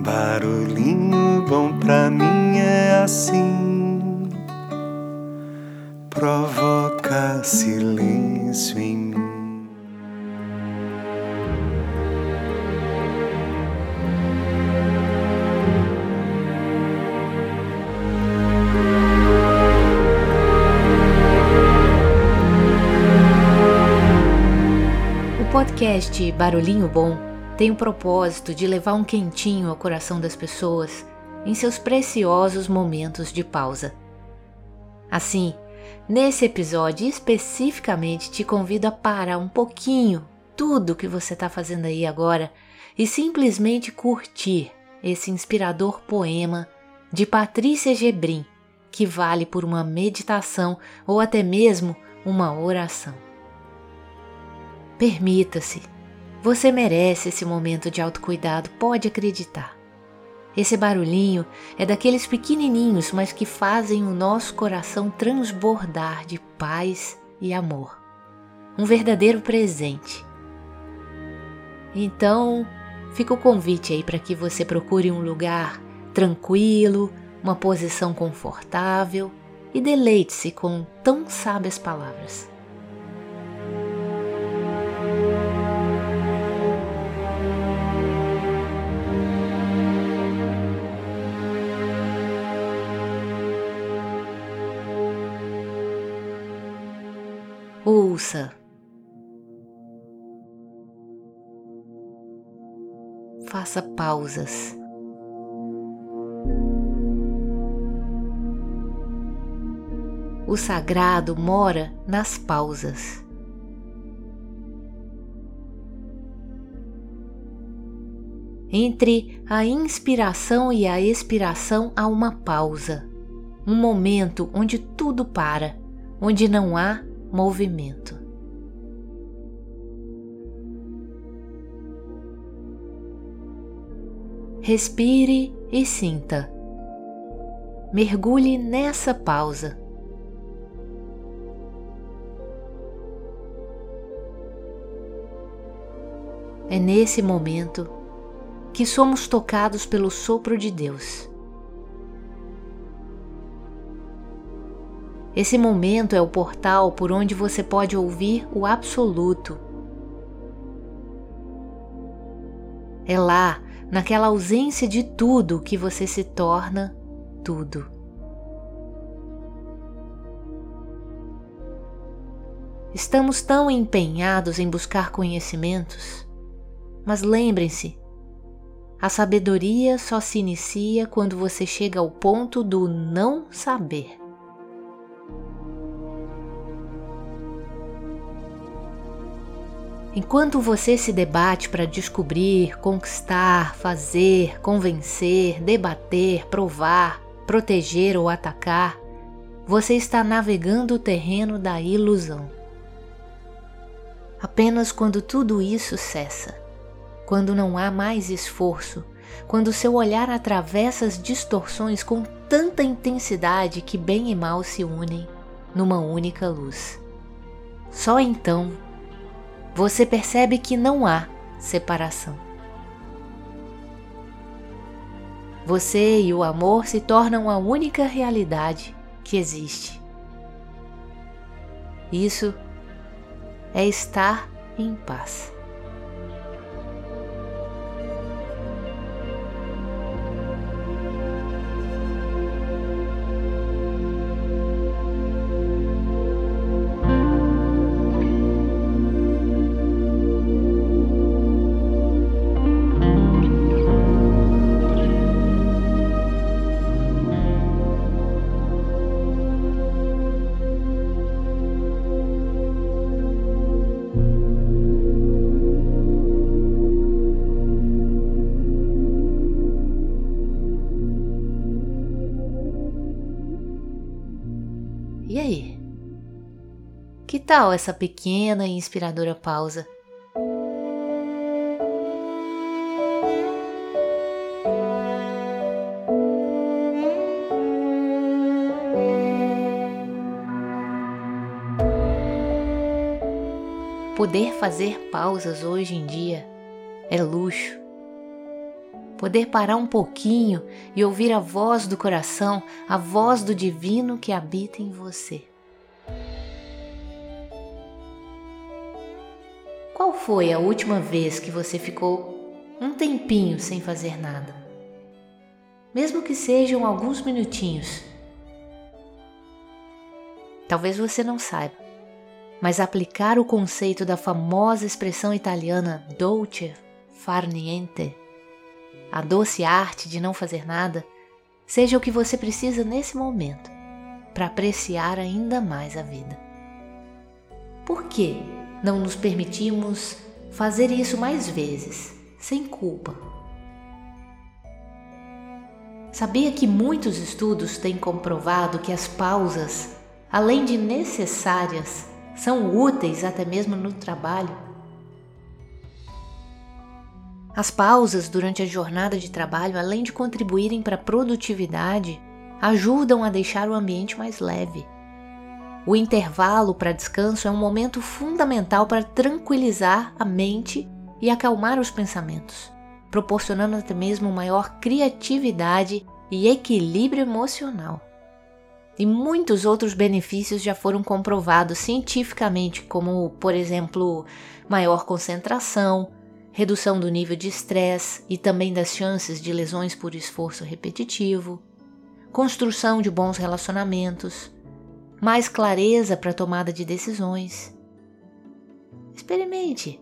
Barulhinho bom pra mim é assim, provoca silêncio em mim. O podcast Barulhinho Bom tem o propósito de levar um quentinho ao coração das pessoas em seus preciosos momentos de pausa. Assim, nesse episódio especificamente te convido a parar um pouquinho tudo que você está fazendo aí agora e simplesmente curtir esse inspirador poema de Patrícia Gebrim, que vale por uma meditação ou até mesmo uma oração. Permita-se você merece esse momento de autocuidado, pode acreditar. Esse barulhinho é daqueles pequenininhos, mas que fazem o nosso coração transbordar de paz e amor. Um verdadeiro presente. Então, fica o convite aí para que você procure um lugar tranquilo, uma posição confortável e deleite-se com tão sábias palavras. Faça pausas. O sagrado mora nas pausas. Entre a inspiração e a expiração há uma pausa, um momento onde tudo para, onde não há movimento. Respire e sinta. Mergulhe nessa pausa. É nesse momento que somos tocados pelo sopro de Deus. Esse momento é o portal por onde você pode ouvir o absoluto. É lá, naquela ausência de tudo, que você se torna tudo. Estamos tão empenhados em buscar conhecimentos, mas lembrem-se, a sabedoria só se inicia quando você chega ao ponto do não saber. Enquanto você se debate para descobrir, conquistar, fazer, convencer, debater, provar, proteger ou atacar, você está navegando o terreno da ilusão. Apenas quando tudo isso cessa, quando não há mais esforço, quando seu olhar atravessa as distorções com tanta intensidade que bem e mal se unem numa única luz. Só então você percebe que não há separação. Você e o amor se tornam a única realidade que existe. Isso é estar em paz. E aí? Que tal essa pequena e inspiradora pausa? Poder fazer pausas hoje em dia é luxo poder parar um pouquinho e ouvir a voz do coração, a voz do divino que habita em você. Qual foi a última vez que você ficou um tempinho sem fazer nada? Mesmo que sejam alguns minutinhos. Talvez você não saiba, mas aplicar o conceito da famosa expressão italiana dolce far niente a doce arte de não fazer nada, seja o que você precisa nesse momento para apreciar ainda mais a vida. Por que não nos permitimos fazer isso mais vezes, sem culpa? Sabia que muitos estudos têm comprovado que as pausas, além de necessárias, são úteis até mesmo no trabalho? As pausas durante a jornada de trabalho, além de contribuírem para a produtividade, ajudam a deixar o ambiente mais leve. O intervalo para descanso é um momento fundamental para tranquilizar a mente e acalmar os pensamentos, proporcionando até mesmo maior criatividade e equilíbrio emocional. E muitos outros benefícios já foram comprovados cientificamente, como, por exemplo, maior concentração, redução do nível de estresse e também das chances de lesões por esforço repetitivo, construção de bons relacionamentos, mais clareza para a tomada de decisões. Experimente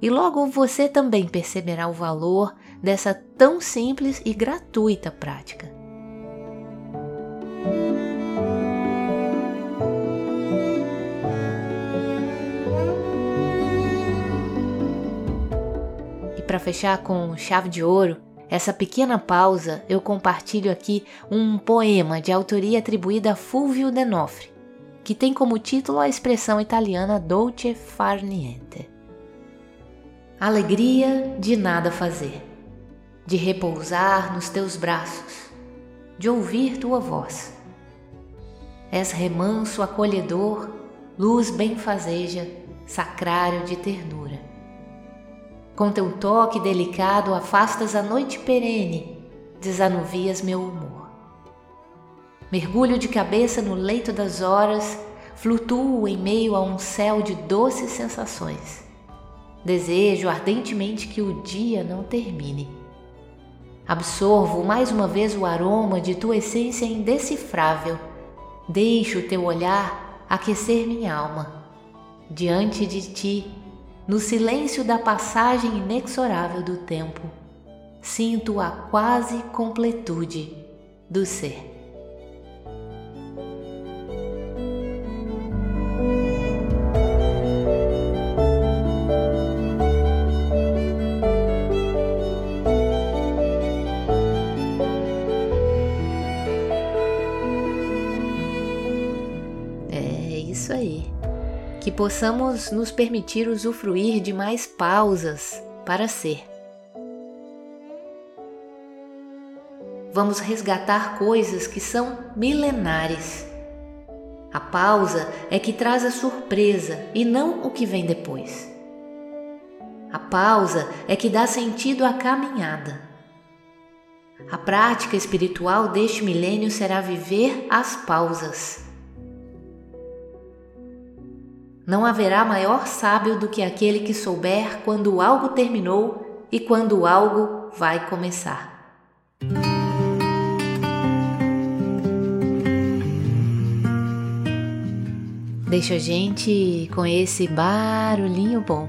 e logo você também perceberá o valor dessa tão simples e gratuita prática. Para fechar com chave de ouro, essa pequena pausa, eu compartilho aqui um poema de autoria atribuída a Fulvio Denofre, que tem como título a expressão italiana dolce far niente. Alegria de nada fazer, de repousar nos teus braços, de ouvir tua voz. És remanso acolhedor, luz benfazeja, sacrário de ternura com teu toque delicado afastas a noite perene, desanuvias meu humor. Mergulho de cabeça no leito das horas, flutuo em meio a um céu de doces sensações. Desejo ardentemente que o dia não termine. Absorvo mais uma vez o aroma de tua essência indecifrável. Deixo o teu olhar aquecer minha alma. Diante de ti, no silêncio da passagem inexorável do tempo, sinto a quase completude do ser. É isso aí que possamos nos permitir usufruir de mais pausas para ser. Vamos resgatar coisas que são milenares. A pausa é que traz a surpresa e não o que vem depois. A pausa é que dá sentido à caminhada. A prática espiritual deste milênio será viver as pausas não haverá maior sábio do que aquele que souber quando algo terminou e quando algo vai começar. Deixa a gente com esse barulhinho bom.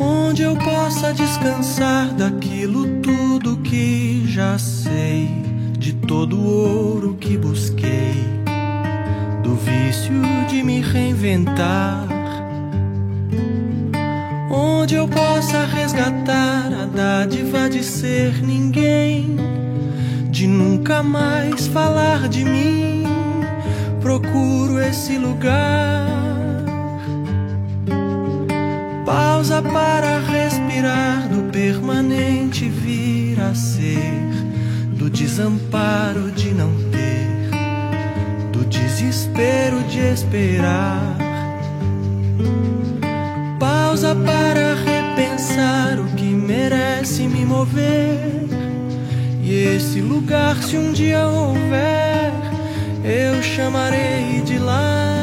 Onde eu possa descansar daquilo tudo que já sei de todo o ouro que busquei, do vício de me reinventar. Onde eu possa resgatar a dádiva de ser ninguém, de nunca mais falar de mim. Procuro esse lugar. Pausa para respirar do permanente vir a ser do desamparo de não ter, do desespero de esperar. Pausa para repensar o que merece me mover. E esse lugar, se um dia houver, eu chamarei de lá.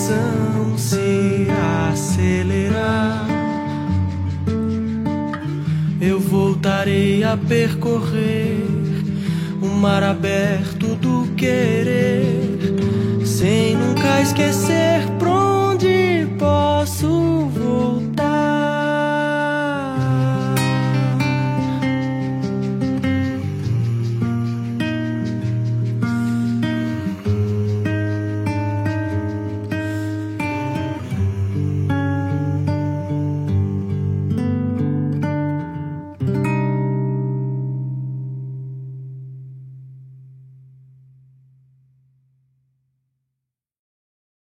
Pulsação se acelerar, eu voltarei a percorrer o mar aberto do querer, sem nunca esquecer pra onde posso voltar.